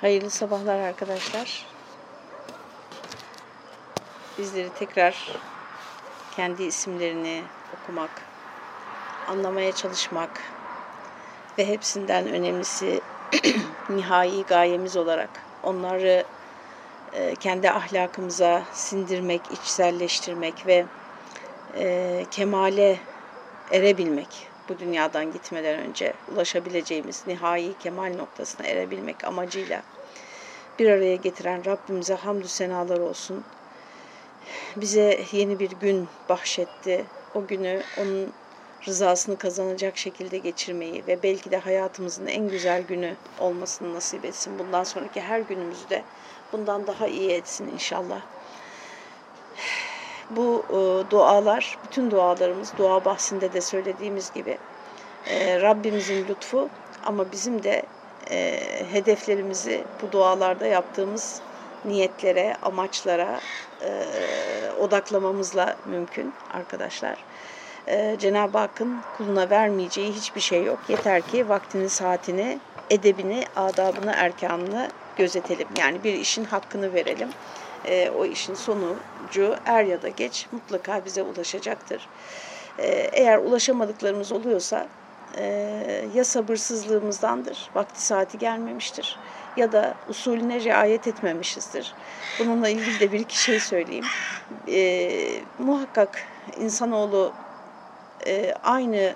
Hayırlı sabahlar arkadaşlar. Bizleri tekrar kendi isimlerini okumak, anlamaya çalışmak ve hepsinden önemlisi nihai gayemiz olarak onları e, kendi ahlakımıza sindirmek, içselleştirmek ve e, kemale erebilmek bu dünyadan gitmeden önce ulaşabileceğimiz nihai kemal noktasına erebilmek amacıyla bir araya getiren Rabbimize hamdü senalar olsun. Bize yeni bir gün bahşetti. O günü onun rızasını kazanacak şekilde geçirmeyi ve belki de hayatımızın en güzel günü olmasını nasip etsin. Bundan sonraki her günümüzü de bundan daha iyi etsin inşallah. Bu e, dualar, bütün dualarımız, dua bahsinde de söylediğimiz gibi e, Rabbimizin lütfu ama bizim de e, hedeflerimizi bu dualarda yaptığımız niyetlere, amaçlara odaklamamızla mümkün arkadaşlar. Cenab-ı Hakk'ın kuluna vermeyeceği hiçbir şey yok. Yeter ki vaktini, saatini, edebini, adabını, erkanını gözetelim. Yani bir işin hakkını verelim e, o işin sonucu er ya da geç mutlaka bize ulaşacaktır. E, eğer ulaşamadıklarımız oluyorsa e, ya sabırsızlığımızdandır, vakti saati gelmemiştir ya da usulüne riayet etmemişizdir. Bununla ilgili de bir iki şey söyleyeyim. E, muhakkak insanoğlu e, aynı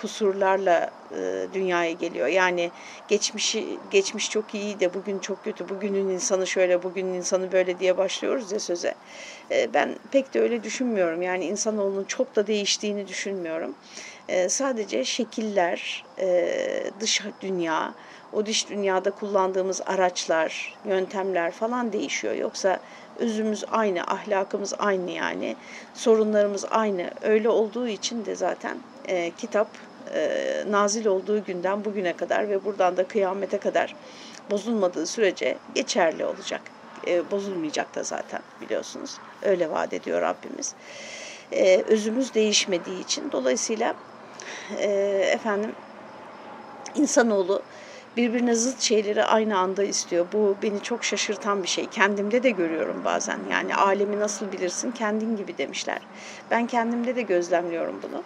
kusurlarla e, dünyaya geliyor. Yani geçmişi geçmiş çok iyi de bugün çok kötü. Bugünün insanı şöyle, bugünün insanı böyle diye başlıyoruz ya söze. E, ben pek de öyle düşünmüyorum. Yani insanoğlunun çok da değiştiğini düşünmüyorum. E, sadece şekiller, dış dünya, o dış dünyada kullandığımız araçlar, yöntemler falan değişiyor. Yoksa özümüz aynı, ahlakımız aynı yani. Sorunlarımız aynı. Öyle olduğu için de zaten e, kitap nazil olduğu günden bugüne kadar ve buradan da kıyamete kadar bozulmadığı sürece geçerli olacak. E, bozulmayacak da zaten biliyorsunuz. Öyle vaat ediyor Rabbimiz. E, özümüz değişmediği için dolayısıyla e, efendim insanoğlu birbirine zıt şeyleri aynı anda istiyor. Bu beni çok şaşırtan bir şey. Kendimde de görüyorum bazen. Yani alemi nasıl bilirsin kendin gibi demişler. Ben kendimde de gözlemliyorum bunu.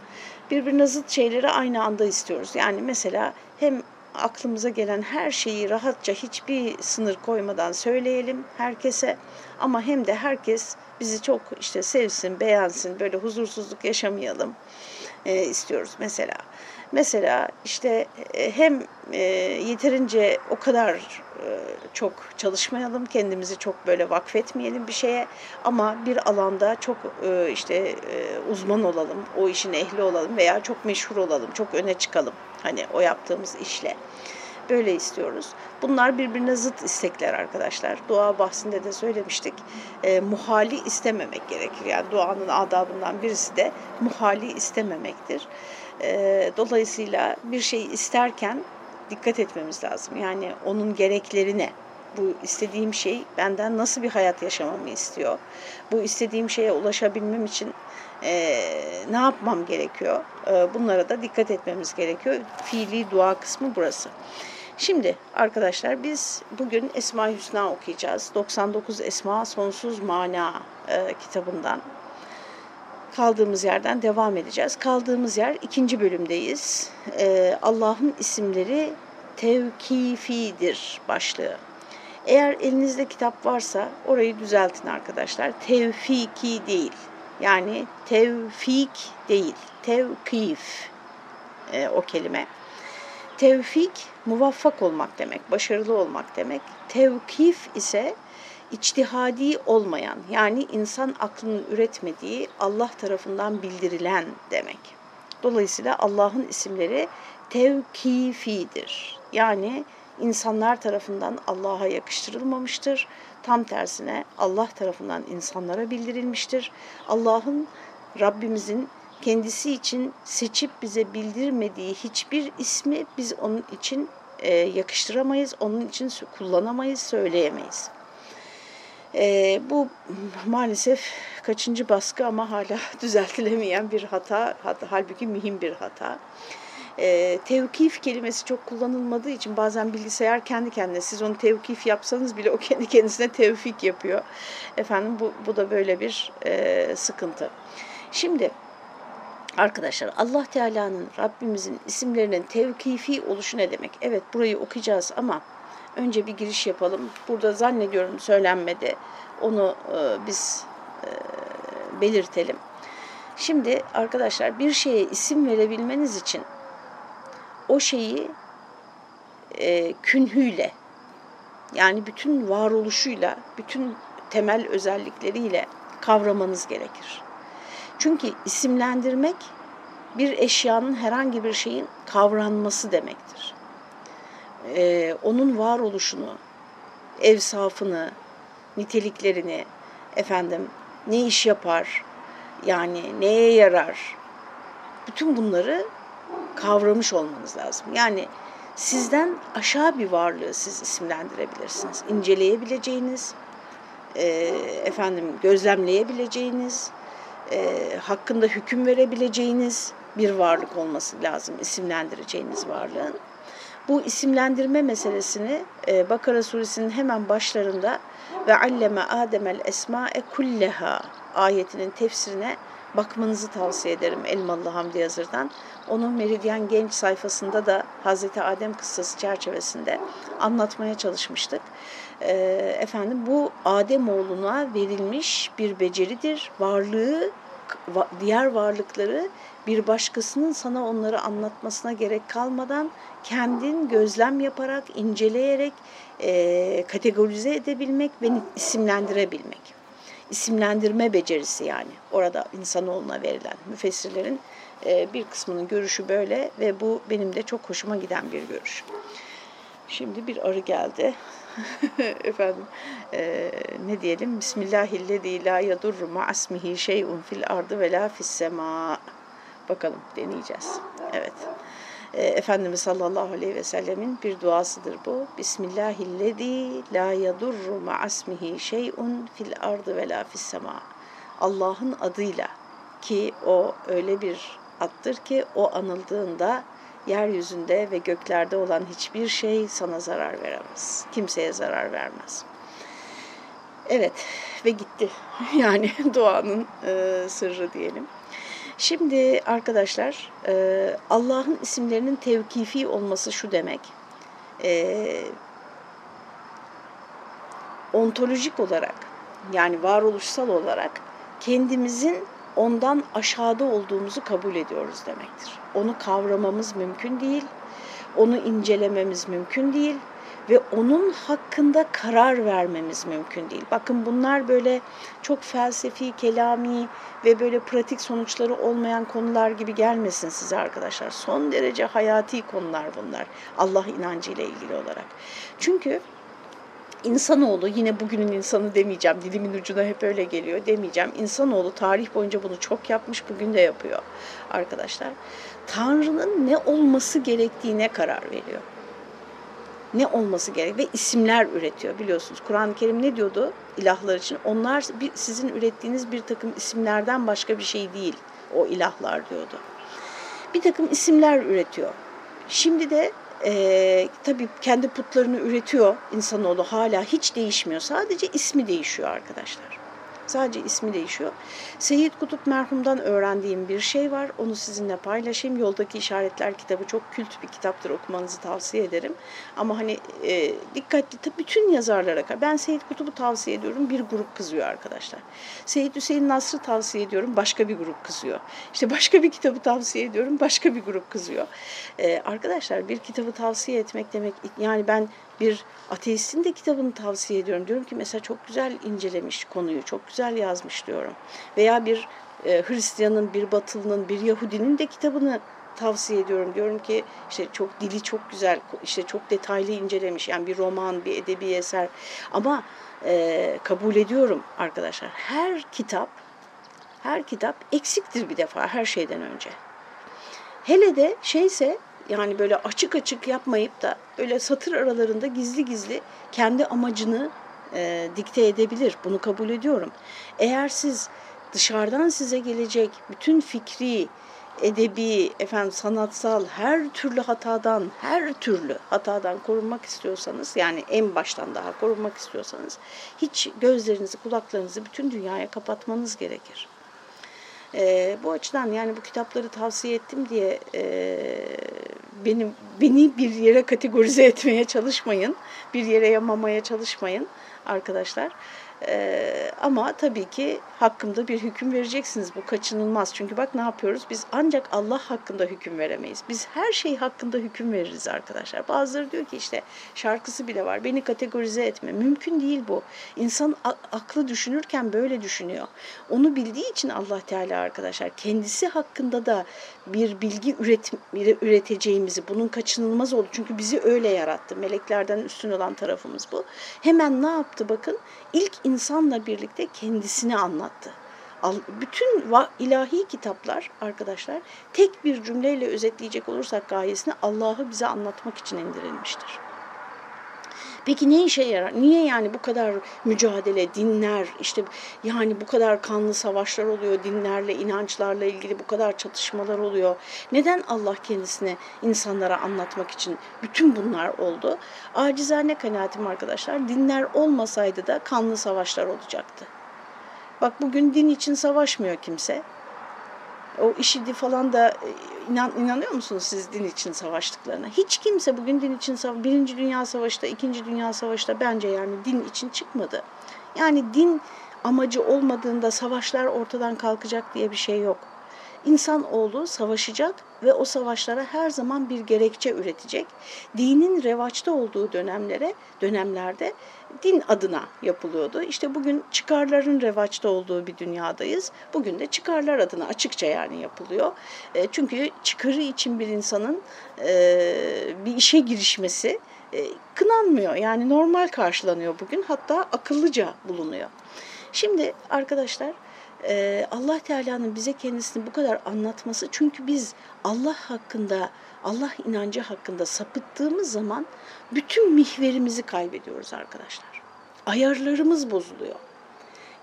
Birbirine zıt şeyleri aynı anda istiyoruz. Yani mesela hem aklımıza gelen her şeyi rahatça hiçbir sınır koymadan söyleyelim herkese ama hem de herkes bizi çok işte sevsin, beğensin, böyle huzursuzluk yaşamayalım e, istiyoruz mesela. Mesela işte e, hem e, yeterince o kadar çok çalışmayalım, kendimizi çok böyle vakfetmeyelim bir şeye ama bir alanda çok işte uzman olalım, o işin ehli olalım veya çok meşhur olalım, çok öne çıkalım hani o yaptığımız işle. Böyle istiyoruz. Bunlar birbirine zıt istekler arkadaşlar. Dua bahsinde de söylemiştik. E, muhali istememek gerekir. Yani duanın adabından birisi de muhali istememektir. E, dolayısıyla bir şey isterken dikkat etmemiz lazım. Yani onun gereklerine, bu istediğim şey benden nasıl bir hayat yaşamamı istiyor? Bu istediğim şeye ulaşabilmem için e, ne yapmam gerekiyor? E, bunlara da dikkat etmemiz gerekiyor. Fiili dua kısmı burası. Şimdi arkadaşlar biz bugün Esma-i Hüsna okuyacağız. 99 Esma Sonsuz Mana e, kitabından kaldığımız yerden devam edeceğiz. Kaldığımız yer ikinci bölümdeyiz. E, Allah'ın isimleri tevkifidir başlığı. Eğer elinizde kitap varsa orayı düzeltin arkadaşlar. Tevfiki değil. Yani tevfik değil. Tevkif e, o kelime. Tevfik muvaffak olmak demek, başarılı olmak demek. Tevkif ise içtihadi olmayan yani insan aklının üretmediği Allah tarafından bildirilen demek. Dolayısıyla Allah'ın isimleri tevkifidir. Yani insanlar tarafından Allah'a yakıştırılmamıştır. Tam tersine Allah tarafından insanlara bildirilmiştir. Allah'ın Rabbimizin kendisi için seçip bize bildirmediği hiçbir ismi biz onun için e, yakıştıramayız, onun için kullanamayız, söyleyemeyiz. E, bu maalesef kaçıncı baskı ama hala düzeltilemeyen bir hata, halbuki mühim bir hata. e, tevkif kelimesi çok kullanılmadığı için bazen bilgisayar kendi kendine siz onu tevkif yapsanız bile o kendi kendisine tevfik yapıyor. Efendim bu, bu da böyle bir e, sıkıntı. Şimdi arkadaşlar Allah Teala'nın Rabbimizin isimlerinin tevkifi oluşu ne demek? Evet burayı okuyacağız ama önce bir giriş yapalım. Burada zannediyorum söylenmedi. Onu e, biz e, belirtelim. Şimdi arkadaşlar bir şeye isim verebilmeniz için o şeyi e, künhüyle yani bütün varoluşuyla, bütün temel özellikleriyle kavramanız gerekir. Çünkü isimlendirmek bir eşyanın herhangi bir şeyin kavranması demektir. Ee, onun varoluşunu, evsafını, niteliklerini, efendim ne iş yapar, yani neye yarar, bütün bunları kavramış olmanız lazım. Yani sizden aşağı bir varlığı siz isimlendirebilirsiniz. İnceleyebileceğiniz, e, efendim gözlemleyebileceğiniz, e, hakkında hüküm verebileceğiniz bir varlık olması lazım isimlendireceğiniz varlığın. Bu isimlendirme meselesini e, Bakara suresinin hemen başlarında ve alleme ademel esma'e kulleha ayetinin tefsirine bakmanızı tavsiye ederim Elmalı Hamdi Yazır'dan. Onun Meridyen Genç sayfasında da Hazreti Adem kıssası çerçevesinde anlatmaya çalışmıştık. E, efendim bu Adem oğluna verilmiş bir beceridir. Varlığı diğer varlıkları bir başkasının sana onları anlatmasına gerek kalmadan kendin gözlem yaparak, inceleyerek e, kategorize edebilmek ve isimlendirebilmek. İsimlendirme becerisi yani orada insanoğluna verilen müfessirlerin e, bir kısmının görüşü böyle ve bu benim de çok hoşuma giden bir görüş. Şimdi bir arı geldi. Efendim e, ne diyelim? Bismillahillezî la yadurru ma'asmihi şey'un fil ardı ve la fis sema. Bakalım deneyeceğiz. Evet. E, Efendimiz sallallahu aleyhi ve sellemin bir duasıdır bu. Bismillahillezî la yadurru ma'asmihi şey'un fil ardı ve la fis sema. Allah'ın adıyla ki o öyle bir attır ki o anıldığında yeryüzünde ve göklerde olan hiçbir şey sana zarar veremez. Kimseye zarar vermez. Evet ve gitti. Yani duanın e, sırrı diyelim. Şimdi arkadaşlar e, Allah'ın isimlerinin tevkifi olması şu demek. E, ontolojik olarak yani varoluşsal olarak kendimizin ondan aşağıda olduğumuzu kabul ediyoruz demektir. Onu kavramamız mümkün değil, onu incelememiz mümkün değil ve onun hakkında karar vermemiz mümkün değil. Bakın bunlar böyle çok felsefi, kelami ve böyle pratik sonuçları olmayan konular gibi gelmesin size arkadaşlar. Son derece hayati konular bunlar Allah inancıyla ilgili olarak. Çünkü insanoğlu yine bugünün insanı demeyeceğim dilimin ucuna hep öyle geliyor demeyeceğim. İnsanoğlu tarih boyunca bunu çok yapmış bugün de yapıyor arkadaşlar. Tanrı'nın ne olması gerektiğine karar veriyor. Ne olması gerek ve isimler üretiyor biliyorsunuz. Kur'an-ı Kerim ne diyordu ilahlar için? Onlar sizin ürettiğiniz bir takım isimlerden başka bir şey değil o ilahlar diyordu. Bir takım isimler üretiyor. Şimdi de e, tabii kendi putlarını üretiyor insanoğlu hala hiç değişmiyor. Sadece ismi değişiyor arkadaşlar. Sadece ismi değişiyor. Seyyid Kutup merhumdan öğrendiğim bir şey var. Onu sizinle paylaşayım. Yoldaki İşaretler kitabı çok kült bir kitaptır. Okumanızı tavsiye ederim. Ama hani e, dikkatli tabii bütün yazarlara ben Seyyid Kutup'u tavsiye ediyorum. Bir grup kızıyor arkadaşlar. Seyyid Hüseyin Nasr'ı tavsiye ediyorum. Başka bir grup kızıyor. İşte başka bir kitabı tavsiye ediyorum. Başka bir grup kızıyor. E, arkadaşlar bir kitabı tavsiye etmek demek yani ben bir ateistin de kitabını tavsiye ediyorum. Diyorum ki mesela çok güzel incelemiş konuyu, çok güzel yazmış diyorum. Veya bir e, Hristiyanın, bir Batılının, bir Yahudinin de kitabını tavsiye ediyorum. Diyorum ki işte çok dili çok güzel, işte çok detaylı incelemiş. Yani bir roman, bir edebi eser. Ama e, kabul ediyorum arkadaşlar. Her kitap, her kitap eksiktir bir defa her şeyden önce. Hele de şeyse yani böyle açık açık yapmayıp da böyle satır aralarında gizli gizli kendi amacını e, dikte edebilir. Bunu kabul ediyorum. Eğer siz dışarıdan size gelecek bütün fikri edebi, efendim sanatsal her türlü hatadan, her türlü hatadan korunmak istiyorsanız yani en baştan daha korunmak istiyorsanız hiç gözlerinizi, kulaklarınızı bütün dünyaya kapatmanız gerekir. E, bu açıdan yani bu kitapları tavsiye ettim diye e, benim beni bir yere kategorize etmeye çalışmayın, bir yere yamamaya çalışmayın arkadaşlar. Ee, ama tabii ki hakkımda bir hüküm vereceksiniz. Bu kaçınılmaz. Çünkü bak ne yapıyoruz? Biz ancak Allah hakkında hüküm veremeyiz. Biz her şey hakkında hüküm veririz arkadaşlar. Bazıları diyor ki işte şarkısı bile var. Beni kategorize etme. Mümkün değil bu. İnsan aklı düşünürken böyle düşünüyor. Onu bildiği için Allah Teala arkadaşlar kendisi hakkında da bir bilgi üret, üreteceğimizi, bunun kaçınılmaz oldu. Çünkü bizi öyle yarattı. Meleklerden üstün olan tarafımız bu. Hemen ne yaptı bakın? İlk insanla birlikte kendisini anlattı. Bütün ilahi kitaplar arkadaşlar tek bir cümleyle özetleyecek olursak gayesini Allah'ı bize anlatmak için indirilmiştir. Peki ne işe yarar? Niye yani bu kadar mücadele, dinler, işte yani bu kadar kanlı savaşlar oluyor, dinlerle, inançlarla ilgili bu kadar çatışmalar oluyor? Neden Allah kendisine insanlara anlatmak için bütün bunlar oldu? Acizane kanaatim arkadaşlar, dinler olmasaydı da kanlı savaşlar olacaktı. Bak bugün din için savaşmıyor kimse. O işidi falan da e, inan, inanıyor musunuz siz din için savaştıklarına? Hiç kimse bugün din için savaş, Birinci Dünya Savaşı'da, İkinci Dünya Savaşı'da bence yani din için çıkmadı. Yani din amacı olmadığında savaşlar ortadan kalkacak diye bir şey yok. İnsanoğlu savaşacak ve o savaşlara her zaman bir gerekçe üretecek. Dinin revaçta olduğu dönemlere, dönemlerde din adına yapılıyordu. İşte bugün çıkarların revaçta olduğu bir dünyadayız. Bugün de çıkarlar adına açıkça yani yapılıyor. E, çünkü çıkarı için bir insanın e, bir işe girişmesi e, kınanmıyor. Yani normal karşılanıyor bugün. Hatta akıllıca bulunuyor. Şimdi arkadaşlar Allah Teala'nın bize kendisini bu kadar anlatması çünkü biz Allah hakkında Allah inancı hakkında sapıttığımız zaman bütün mihverimizi kaybediyoruz arkadaşlar. Ayarlarımız bozuluyor.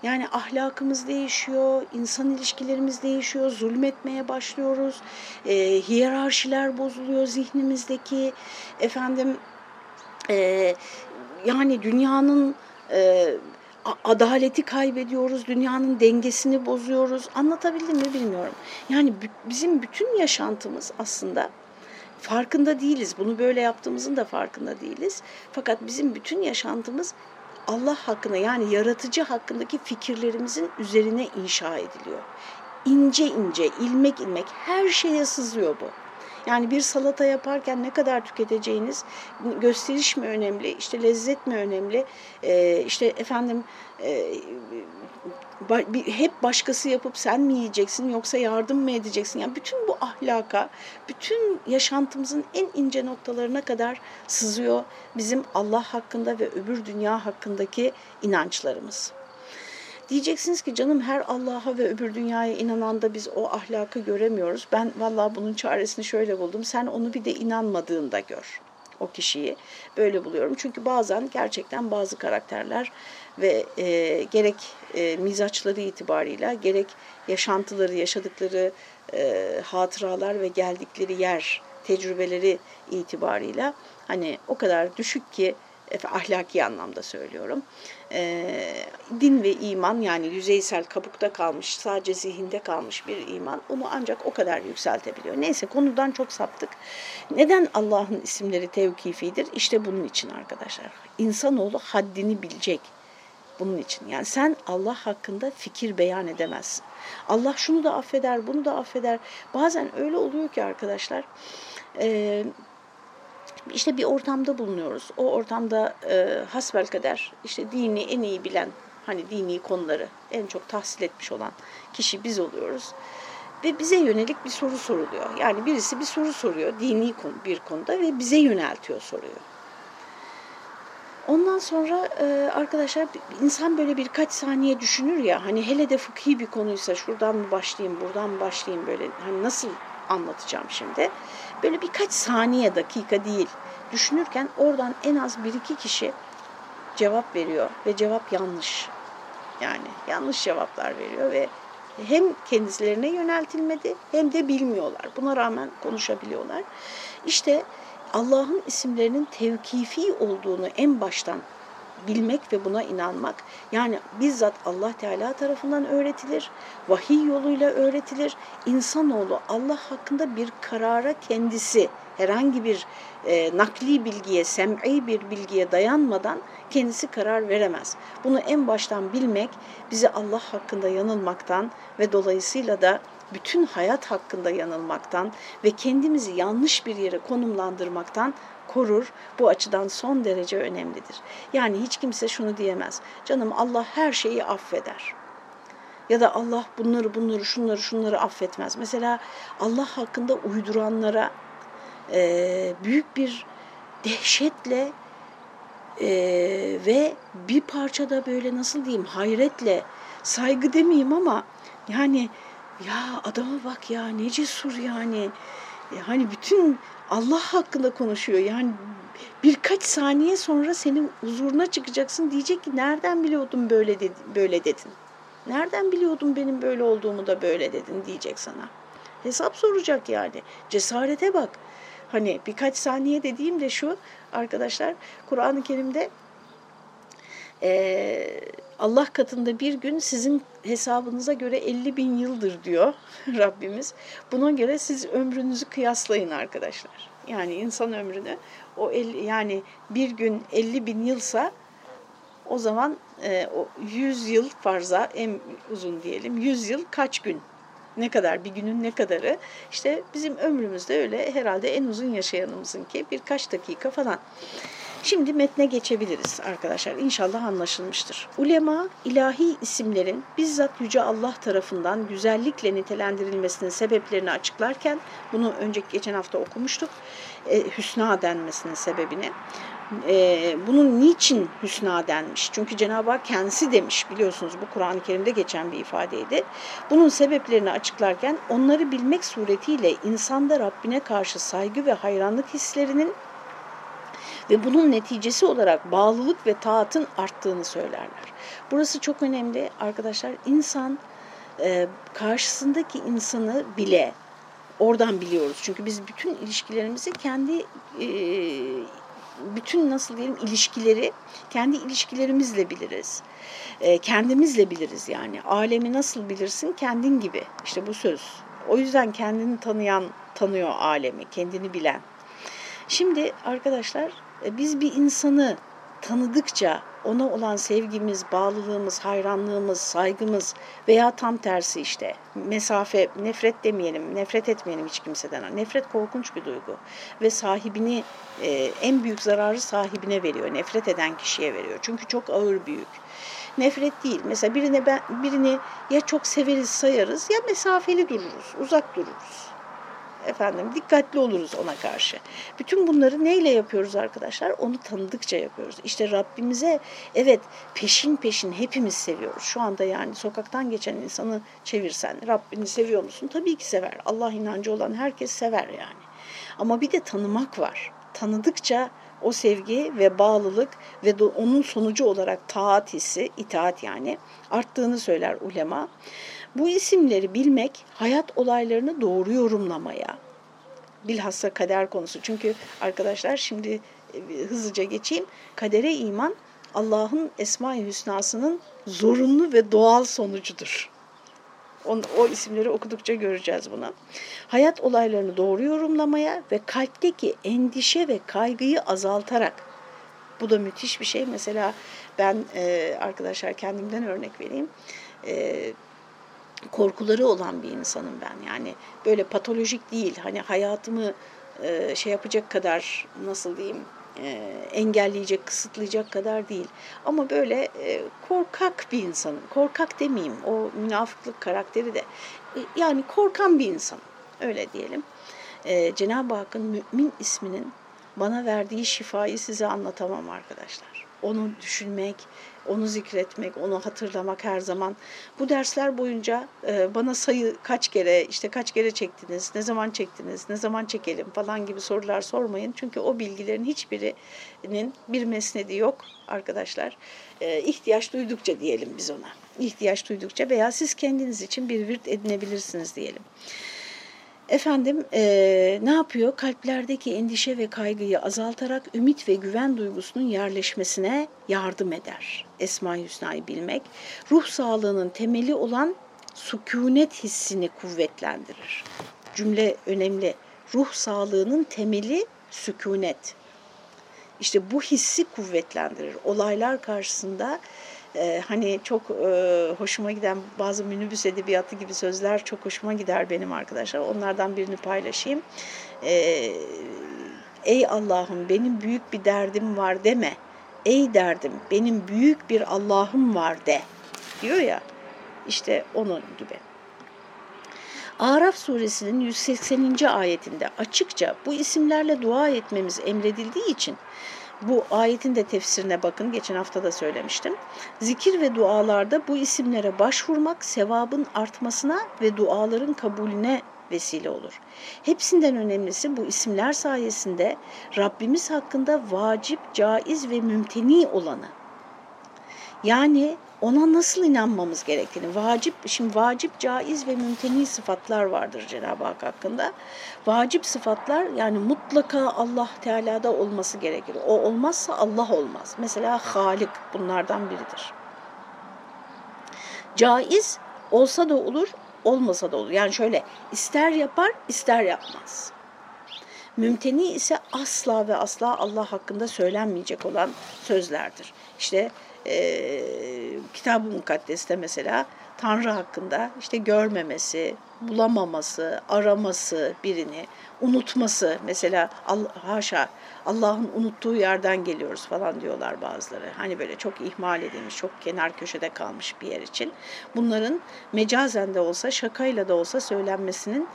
Yani ahlakımız değişiyor, insan ilişkilerimiz değişiyor, zulmetmeye başlıyoruz, e, hiyerarşiler bozuluyor zihnimizdeki, efendim e, yani dünyanın e, adaleti kaybediyoruz, dünyanın dengesini bozuyoruz. Anlatabildim mi bilmiyorum. Yani bizim bütün yaşantımız aslında farkında değiliz. Bunu böyle yaptığımızın da farkında değiliz. Fakat bizim bütün yaşantımız Allah hakkında yani yaratıcı hakkındaki fikirlerimizin üzerine inşa ediliyor. İnce ince, ilmek ilmek her şeye sızıyor bu. Yani bir salata yaparken ne kadar tüketeceğiniz gösteriş mi önemli, işte lezzet mi önemli, ee, işte efendim e, hep başkası yapıp sen mi yiyeceksin yoksa yardım mı edeceksin? Yani bütün bu ahlaka, bütün yaşantımızın en ince noktalarına kadar sızıyor bizim Allah hakkında ve öbür dünya hakkındaki inançlarımız. Diyeceksiniz ki canım her Allah'a ve öbür dünyaya inananda biz o ahlakı göremiyoruz. Ben vallahi bunun çaresini şöyle buldum. Sen onu bir de inanmadığında gör o kişiyi. Böyle buluyorum. Çünkü bazen gerçekten bazı karakterler ve e, gerek e, mizaçları itibarıyla gerek yaşantıları, yaşadıkları e, hatıralar ve geldikleri yer, tecrübeleri itibarıyla hani o kadar düşük ki ahlaki anlamda söylüyorum. E, din ve iman yani yüzeysel kabukta kalmış, sadece zihinde kalmış bir iman onu ancak o kadar yükseltebiliyor. Neyse konudan çok saptık. Neden Allah'ın isimleri tevkifidir? İşte bunun için arkadaşlar. İnsanoğlu haddini bilecek. Bunun için yani sen Allah hakkında fikir beyan edemezsin. Allah şunu da affeder, bunu da affeder. Bazen öyle oluyor ki arkadaşlar, işte bir ortamda bulunuyoruz. O ortamda e, hasbel kader işte dini en iyi bilen, hani dini konuları en çok tahsil etmiş olan kişi biz oluyoruz. Ve bize yönelik bir soru soruluyor. Yani birisi bir soru soruyor dini bir konuda ve bize yöneltiyor soruyor. Ondan sonra e, arkadaşlar insan böyle birkaç saniye düşünür ya hani hele de fıkhi bir konuysa şuradan mı başlayayım buradan mı başlayayım böyle hani nasıl anlatacağım şimdi. Böyle birkaç saniye dakika değil düşünürken oradan en az bir iki kişi cevap veriyor ve cevap yanlış. Yani yanlış cevaplar veriyor ve Hem kendilerine yöneltilmedi hem de bilmiyorlar. Buna rağmen konuşabiliyorlar. İşte Allah'ın isimlerinin tevkifi olduğunu en baştan bilmek ve buna inanmak. Yani bizzat Allah Teala tarafından öğretilir, vahiy yoluyla öğretilir. İnsanoğlu Allah hakkında bir karara kendisi herhangi bir e, nakli bilgiye, sem'i bir bilgiye dayanmadan kendisi karar veremez. Bunu en baştan bilmek bizi Allah hakkında yanılmaktan ve dolayısıyla da bütün hayat hakkında yanılmaktan ve kendimizi yanlış bir yere konumlandırmaktan korur. Bu açıdan son derece önemlidir. Yani hiç kimse şunu diyemez. Canım Allah her şeyi affeder. Ya da Allah bunları bunları şunları şunları affetmez. Mesela Allah hakkında uyduranlara e, büyük bir dehşetle e, ve bir parçada böyle nasıl diyeyim hayretle saygı demeyeyim ama yani ya adama bak ya ne cesur yani. Hani bütün Allah hakkında konuşuyor. Yani birkaç saniye sonra senin huzuruna çıkacaksın diyecek ki nereden biliyordun böyle dedi, böyle dedin. Nereden biliyordun benim böyle olduğumu da böyle dedin diyecek sana. Hesap soracak yani. Cesarete bak. Hani birkaç saniye dediğim de şu arkadaşlar Kur'an-ı Kerim'de e, Allah katında bir gün sizin hesabınıza göre 50 bin yıldır diyor Rabbimiz. Buna göre siz ömrünüzü kıyaslayın arkadaşlar. Yani insan ömrünü o el, yani bir gün 50 bin yılsa o zaman e, o 100 yıl farza en uzun diyelim 100 yıl kaç gün ne kadar bir günün ne kadarı işte bizim ömrümüzde öyle herhalde en uzun yaşayanımızın ki birkaç dakika falan. Şimdi metne geçebiliriz arkadaşlar. İnşallah anlaşılmıştır. Ulema ilahi isimlerin bizzat Yüce Allah tarafından güzellikle nitelendirilmesinin sebeplerini açıklarken bunu önceki geçen hafta okumuştuk. E, hüsna denmesinin sebebini. E, bunun niçin hüsna denmiş? Çünkü Cenab-ı Hak kendisi demiş biliyorsunuz bu Kur'an-ı Kerim'de geçen bir ifadeydi. Bunun sebeplerini açıklarken onları bilmek suretiyle insanda Rabbine karşı saygı ve hayranlık hislerinin ve bunun neticesi olarak bağlılık ve taatın arttığını söylerler. Burası çok önemli arkadaşlar. İnsan e, karşısındaki insanı bile oradan biliyoruz. Çünkü biz bütün ilişkilerimizi kendi e, bütün nasıl diyelim ilişkileri kendi ilişkilerimizle biliriz. E, kendimizle biliriz yani. Alemi nasıl bilirsin? Kendin gibi. İşte bu söz. O yüzden kendini tanıyan tanıyor alemi, kendini bilen. Şimdi arkadaşlar biz bir insanı tanıdıkça ona olan sevgimiz, bağlılığımız, hayranlığımız, saygımız veya tam tersi işte mesafe, nefret demeyelim, nefret etmeyelim hiç kimseden. Nefret korkunç bir duygu ve sahibini e, en büyük zararı sahibine veriyor, nefret eden kişiye veriyor. Çünkü çok ağır büyük. Nefret değil. Mesela birine ben birini ya çok severiz, sayarız ya mesafeli dururuz, uzak dururuz efendim dikkatli oluruz ona karşı. Bütün bunları neyle yapıyoruz arkadaşlar? Onu tanıdıkça yapıyoruz. İşte Rabbimize evet peşin peşin hepimiz seviyoruz. Şu anda yani sokaktan geçen insanı çevirsen Rabbini seviyor musun? Tabii ki sever. Allah inancı olan herkes sever yani. Ama bir de tanımak var. Tanıdıkça o sevgi ve bağlılık ve onun sonucu olarak taat hissi, itaat yani arttığını söyler ulema. Bu isimleri bilmek hayat olaylarını doğru yorumlamaya, bilhassa kader konusu. Çünkü arkadaşlar şimdi e, hızlıca geçeyim. Kadere iman Allah'ın Esma-i Hüsna'sının zorunlu ve doğal sonucudur. O, o isimleri okudukça göreceğiz bunu. Hayat olaylarını doğru yorumlamaya ve kalpteki endişe ve kaygıyı azaltarak bu da müthiş bir şey. Mesela ben e, arkadaşlar kendimden örnek vereyim. E, korkuları olan bir insanım ben. Yani böyle patolojik değil. Hani hayatımı e, şey yapacak kadar nasıl diyeyim e, engelleyecek, kısıtlayacak kadar değil. Ama böyle e, korkak bir insanım. Korkak demeyeyim. O münafıklık karakteri de. Yani korkan bir insan. Öyle diyelim. Cenab-ı Hakk'ın mümin isminin bana verdiği şifayı size anlatamam arkadaşlar. onu düşünmek, onu zikretmek, onu hatırlamak her zaman. Bu dersler boyunca e, bana sayı kaç kere, işte kaç kere çektiniz, ne zaman çektiniz, ne zaman çekelim falan gibi sorular sormayın. Çünkü o bilgilerin hiçbirinin bir mesnedi yok arkadaşlar. E, duydukça diyelim biz ona. İhtiyaç duydukça veya siz kendiniz için bir virt edinebilirsiniz diyelim. Efendim e, ne yapıyor? Kalplerdeki endişe ve kaygıyı azaltarak ümit ve güven duygusunun yerleşmesine yardım eder. Esma-i Hüsna'yı bilmek, ruh sağlığının temeli olan sükunet hissini kuvvetlendirir. Cümle önemli. Ruh sağlığının temeli sükunet. İşte bu hissi kuvvetlendirir. Olaylar karşısında e, hani çok e, hoşuma giden bazı minibüs edebiyatı gibi sözler çok hoşuma gider benim arkadaşlar. Onlardan birini paylaşayım. E, Ey Allah'ım benim büyük bir derdim var deme. Ey derdim benim büyük bir Allah'ım var de diyor ya. İşte onun gibi. Araf suresinin 180. ayetinde açıkça bu isimlerle dua etmemiz emredildiği için bu ayetin de tefsirine bakın. Geçen hafta da söylemiştim. Zikir ve dualarda bu isimlere başvurmak sevabın artmasına ve duaların kabulüne vesile olur. Hepsinden önemlisi bu isimler sayesinde Rabbimiz hakkında vacip, caiz ve mümteni olanı yani ona nasıl inanmamız gerektiğini, vacip, şimdi vacip, caiz ve mümteni sıfatlar vardır Cenab-ı Hak hakkında. Vacip sıfatlar yani mutlaka Allah Teala'da olması gerekir. O olmazsa Allah olmaz. Mesela Halik bunlardan biridir. Caiz olsa da olur, olmasa da olur. Yani şöyle ister yapar, ister yapmaz. Mümteni ise asla ve asla Allah hakkında söylenmeyecek olan sözlerdir. İşte e, Kitab-ı Mukaddes'te mesela Tanrı hakkında işte görmemesi, bulamaması, araması birini, unutması mesela Allah, haşa Allah'ın unuttuğu yerden geliyoruz falan diyorlar bazıları. Hani böyle çok ihmal edilmiş, çok kenar köşede kalmış bir yer için. Bunların mecazen de olsa, şakayla da olsa söylenmesinin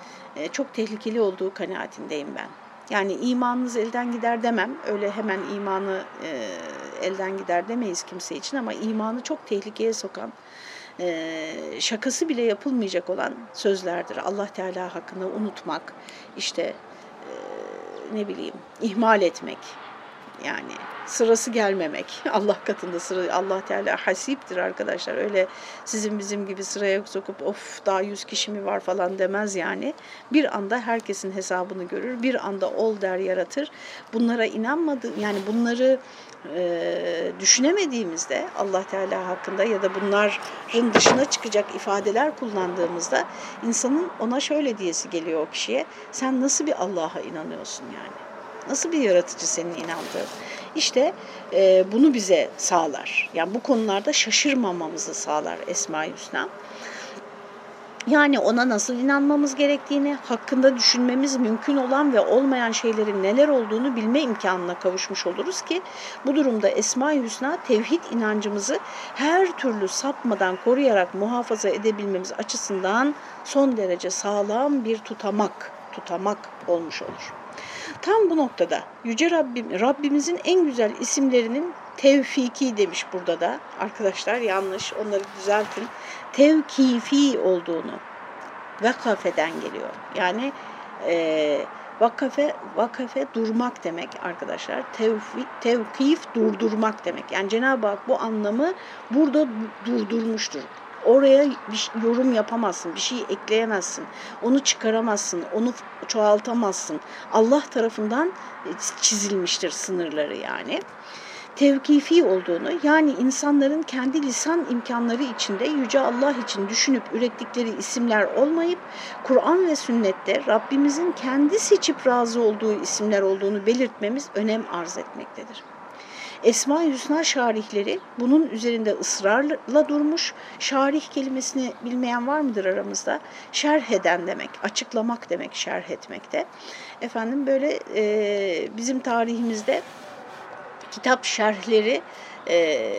çok tehlikeli olduğu kanaatindeyim ben. Yani imanınız elden gider demem. Öyle hemen imanı e, elden gider demeyiz kimse için ama imanı çok tehlikeye sokan, e, şakası bile yapılmayacak olan sözlerdir. Allah Teala hakkında unutmak, işte e, ne bileyim ihmal etmek yani sırası gelmemek. Allah katında sıra Allah Teala hasiptir arkadaşlar. Öyle sizin bizim gibi sıraya sokup of daha yüz kişi mi var falan demez yani. Bir anda herkesin hesabını görür. Bir anda ol der yaratır. Bunlara inanmadı yani bunları e, düşünemediğimizde Allah Teala hakkında ya da bunların dışına çıkacak ifadeler kullandığımızda insanın ona şöyle diyesi geliyor o kişiye. Sen nasıl bir Allah'a inanıyorsun yani? Nasıl bir yaratıcı senin inandığın? İşte e, bunu bize sağlar. Yani bu konularda şaşırmamamızı sağlar Esma-i Hüsna. Yani ona nasıl inanmamız gerektiğini, hakkında düşünmemiz mümkün olan ve olmayan şeylerin neler olduğunu bilme imkanına kavuşmuş oluruz ki bu durumda Esma-i Hüsna tevhid inancımızı her türlü sapmadan koruyarak muhafaza edebilmemiz açısından son derece sağlam bir tutamak, tutamak olmuş olur. Tam bu noktada Yüce Rabbim, Rabbimizin en güzel isimlerinin tevfiki demiş burada da. Arkadaşlar yanlış onları düzeltin. Tevkifi olduğunu vakafeden geliyor. Yani e, vakafe, vakafe durmak demek arkadaşlar. Tevfi, tevkif durdurmak demek. Yani Cenab-ı Hak bu anlamı burada durdurmuştur. Oraya bir yorum yapamazsın, bir şey ekleyemezsin, onu çıkaramazsın, onu çoğaltamazsın. Allah tarafından e, çizilmiştir sınırları yani tevkifi olduğunu yani insanların kendi lisan imkanları içinde Yüce Allah için düşünüp ürettikleri isimler olmayıp Kur'an ve sünnette Rabbimizin kendi seçip razı olduğu isimler olduğunu belirtmemiz önem arz etmektedir. Esma-i Hüsna şarihleri bunun üzerinde ısrarla durmuş. Şarih kelimesini bilmeyen var mıdır aramızda? Şerh eden demek, açıklamak demek şerh etmekte. Efendim böyle e, bizim tarihimizde kitap şerhleri e,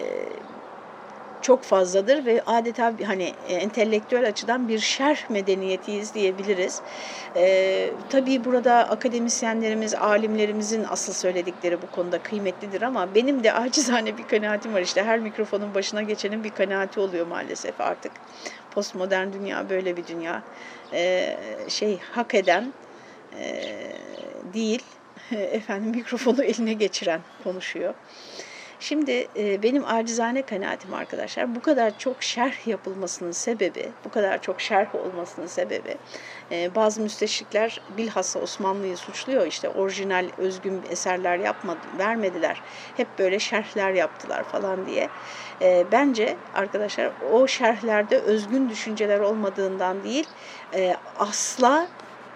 çok fazladır ve adeta hani e, entelektüel açıdan bir şerh medeniyetiyiz diyebiliriz. E, tabii burada akademisyenlerimiz, alimlerimizin asıl söyledikleri bu konuda kıymetlidir ama benim de acizane bir kanaatim var. İşte her mikrofonun başına geçenin bir kanaati oluyor maalesef artık. Postmodern dünya böyle bir dünya. E, şey hak eden e, değil, efendim mikrofonu eline geçiren konuşuyor. Şimdi e, benim acizane kanaatim arkadaşlar bu kadar çok şerh yapılmasının sebebi, bu kadar çok şerh olmasının sebebi e, bazı müsteşrikler bilhassa Osmanlı'yı suçluyor işte orijinal özgün eserler yapmadı, vermediler. Hep böyle şerhler yaptılar falan diye. E, bence arkadaşlar o şerhlerde özgün düşünceler olmadığından değil e, asla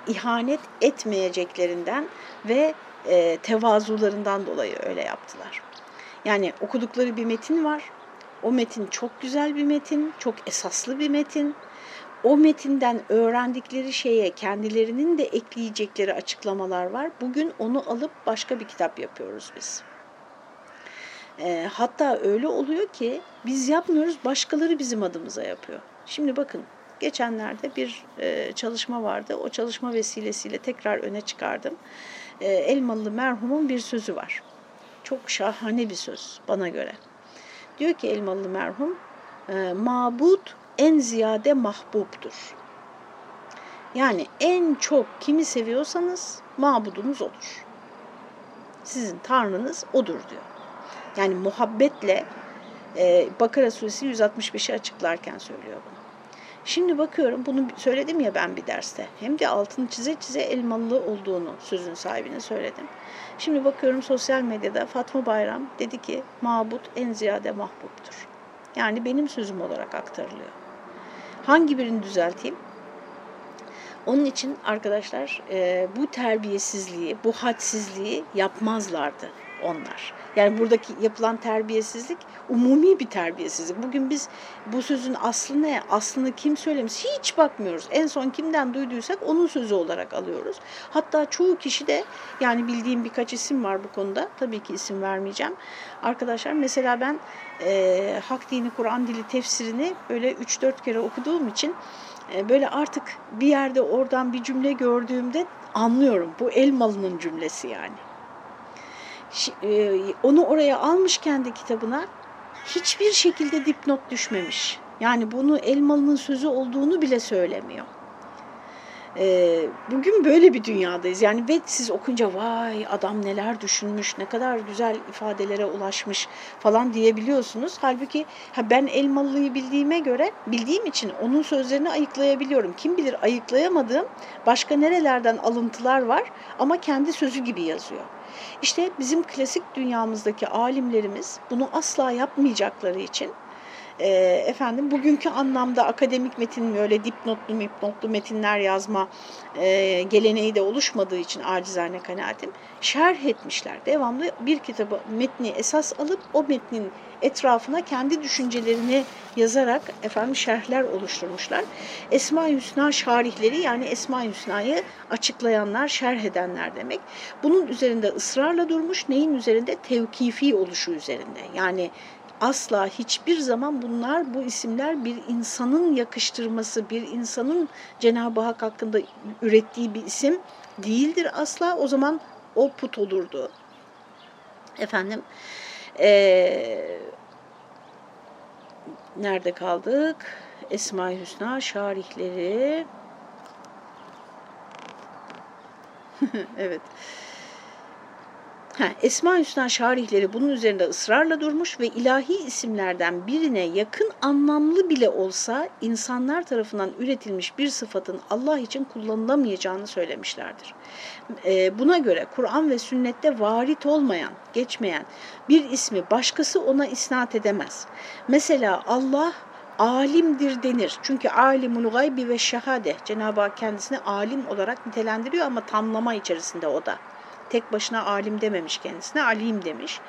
ihanet etmeyeceklerinden ve e, tevazularından dolayı öyle yaptılar. Yani okudukları bir metin var. O metin çok güzel bir metin, çok esaslı bir metin. O metinden öğrendikleri şeye kendilerinin de ekleyecekleri açıklamalar var. Bugün onu alıp başka bir kitap yapıyoruz biz. E, hatta öyle oluyor ki biz yapmıyoruz, başkaları bizim adımıza yapıyor. Şimdi bakın geçenlerde bir e, çalışma vardı. O çalışma vesilesiyle tekrar öne çıkardım. E, Elmalı merhumun bir sözü var. Çok şahane bir söz bana göre. Diyor ki Elmalı merhum, e, mabut en ziyade mahbubdur. Yani en çok kimi seviyorsanız mabudunuz olur. Sizin tanrınız odur diyor. Yani muhabbetle e, Bakara suresi 165'i açıklarken söylüyor bunu. Şimdi bakıyorum bunu söyledim ya ben bir derste. Hem de altını çize çize elmalı olduğunu sözün sahibine söyledim. Şimdi bakıyorum sosyal medyada Fatma Bayram dedi ki mabut en ziyade mahbubtur. Yani benim sözüm olarak aktarılıyor. Hangi birini düzelteyim? Onun için arkadaşlar bu terbiyesizliği, bu hadsizliği yapmazlardı onlar. Yani buradaki yapılan terbiyesizlik umumi bir terbiyesizlik. Bugün biz bu sözün aslı ne, aslını kim söylemiş hiç bakmıyoruz. En son kimden duyduysak onun sözü olarak alıyoruz. Hatta çoğu kişi de yani bildiğim birkaç isim var bu konuda. Tabii ki isim vermeyeceğim. Arkadaşlar mesela ben e, Hak Dini Kur'an Dili tefsirini böyle 3-4 kere okuduğum için böyle artık bir yerde oradan bir cümle gördüğümde anlıyorum. Bu Elmalı'nın cümlesi yani. E, onu oraya almış kendi kitabına hiçbir şekilde dipnot düşmemiş. Yani bunu Elmalı'nın sözü olduğunu bile söylemiyor. E, bugün böyle bir dünyadayız. Yani ve siz okunca vay adam neler düşünmüş, ne kadar güzel ifadelere ulaşmış falan diyebiliyorsunuz. Halbuki ha ben Elmalı'yı bildiğime göre, bildiğim için onun sözlerini ayıklayabiliyorum. Kim bilir ayıklayamadığım başka nerelerden alıntılar var ama kendi sözü gibi yazıyor. İşte bizim klasik dünyamızdaki alimlerimiz bunu asla yapmayacakları için e, efendim bugünkü anlamda akademik metin öyle dipnotlu mipnotlu metinler yazma e, geleneği de oluşmadığı için acizane kanaatim şerh etmişler. Devamlı bir kitabı metni esas alıp o metnin etrafına kendi düşüncelerini yazarak efendim şerhler oluşturmuşlar. Esma-i Hüsna şarihleri yani Esma-i Hüsna'yı açıklayanlar, şerh edenler demek. Bunun üzerinde ısrarla durmuş, neyin üzerinde? Tevkifi oluşu üzerinde. Yani asla hiçbir zaman bunlar bu isimler bir insanın yakıştırması, bir insanın Cenab-ı Hak hakkında ürettiği bir isim değildir asla. O zaman o put olurdu. Efendim ee, nerede kaldık? Esma-i Hüsna şarihleri evet. Ha, Esma Hüsna şarihleri bunun üzerinde ısrarla durmuş ve ilahi isimlerden birine yakın anlamlı bile olsa insanlar tarafından üretilmiş bir sıfatın Allah için kullanılamayacağını söylemişlerdir. E, buna göre Kur'an ve sünnette varit olmayan, geçmeyen bir ismi başkası ona isnat edemez. Mesela Allah alimdir denir. Çünkü alimul gaybi ve şehade Cenab-ı Hak kendisini alim olarak nitelendiriyor ama tamlama içerisinde o da tek başına alim dememiş kendisine, alim demiş.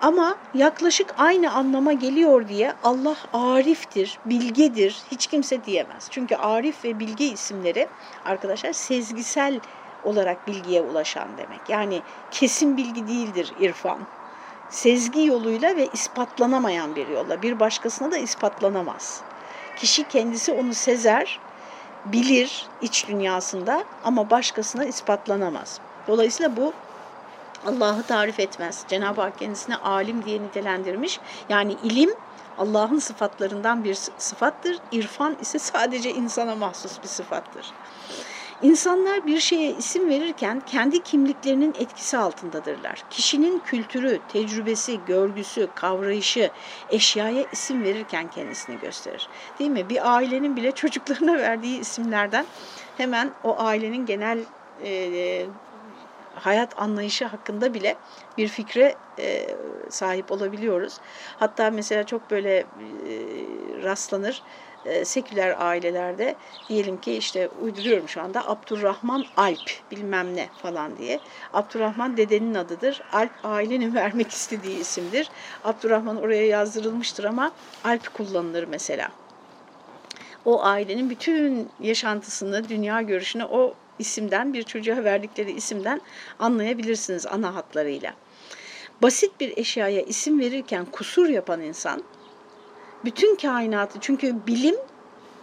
Ama yaklaşık aynı anlama geliyor diye Allah ariftir, bilgedir hiç kimse diyemez. Çünkü arif ve bilge isimleri arkadaşlar sezgisel olarak bilgiye ulaşan demek. Yani kesin bilgi değildir irfan. sezgi yoluyla ve ispatlanamayan bir yolla. Bir başkasına da ispatlanamaz. Kişi kendisi onu sezer, bilir iç dünyasında ama başkasına ispatlanamaz. Dolayısıyla bu Allah'ı tarif etmez. Cenab-ı Hak kendisine alim diye nitelendirmiş. Yani ilim Allah'ın sıfatlarından bir sıfattır. İrfan ise sadece insana mahsus bir sıfattır. İnsanlar bir şeye isim verirken kendi kimliklerinin etkisi altındadırlar. Kişinin kültürü, tecrübesi, görgüsü, kavrayışı eşyaya isim verirken kendisini gösterir. Değil mi? Bir ailenin bile çocuklarına verdiği isimlerden hemen o ailenin genel e, hayat anlayışı hakkında bile bir fikre e, sahip olabiliyoruz. Hatta mesela çok böyle e, rastlanır e, seküler ailelerde diyelim ki işte uyduruyorum şu anda Abdurrahman Alp bilmem ne falan diye. Abdurrahman dedenin adıdır. Alp ailenin vermek istediği isimdir. Abdurrahman oraya yazdırılmıştır ama Alp kullanılır mesela. O ailenin bütün yaşantısını, dünya görüşünü o isimden, bir çocuğa verdikleri isimden anlayabilirsiniz ana hatlarıyla. Basit bir eşyaya isim verirken kusur yapan insan, bütün kainatı, çünkü bilim,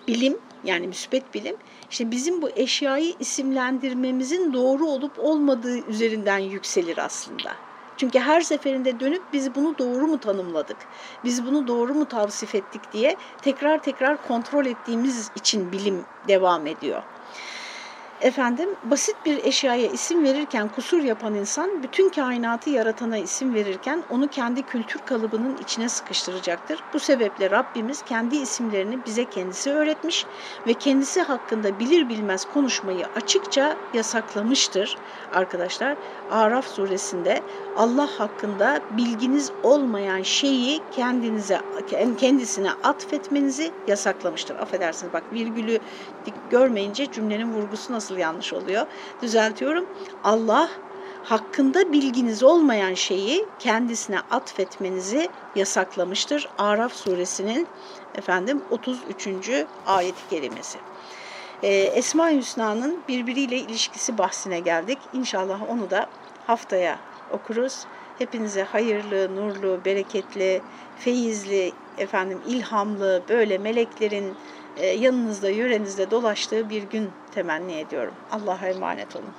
bilim yani müsbet bilim, işte bizim bu eşyayı isimlendirmemizin doğru olup olmadığı üzerinden yükselir aslında. Çünkü her seferinde dönüp biz bunu doğru mu tanımladık, biz bunu doğru mu tavsif ettik diye tekrar tekrar kontrol ettiğimiz için bilim devam ediyor. Efendim basit bir eşyaya isim verirken kusur yapan insan bütün kainatı yaratana isim verirken onu kendi kültür kalıbının içine sıkıştıracaktır. Bu sebeple Rabbimiz kendi isimlerini bize kendisi öğretmiş ve kendisi hakkında bilir bilmez konuşmayı açıkça yasaklamıştır. Arkadaşlar Araf suresinde Allah hakkında bilginiz olmayan şeyi kendinize kendisine atfetmenizi yasaklamıştır. Affedersiniz bak virgülü görmeyince cümlenin vurgusu nasıl yanlış oluyor? Düzeltiyorum. Allah hakkında bilginiz olmayan şeyi kendisine atfetmenizi yasaklamıştır. Araf suresinin efendim 33. ayet-i kerimesi. Ee, Esma Hüsna'nın birbiriyle ilişkisi bahsine geldik. İnşallah onu da haftaya okuruz. Hepinize hayırlı, nurlu, bereketli, feyizli, efendim ilhamlı, böyle meleklerin yanınızda, yörenizde dolaştığı bir gün temenni ediyorum. Allah'a emanet olun.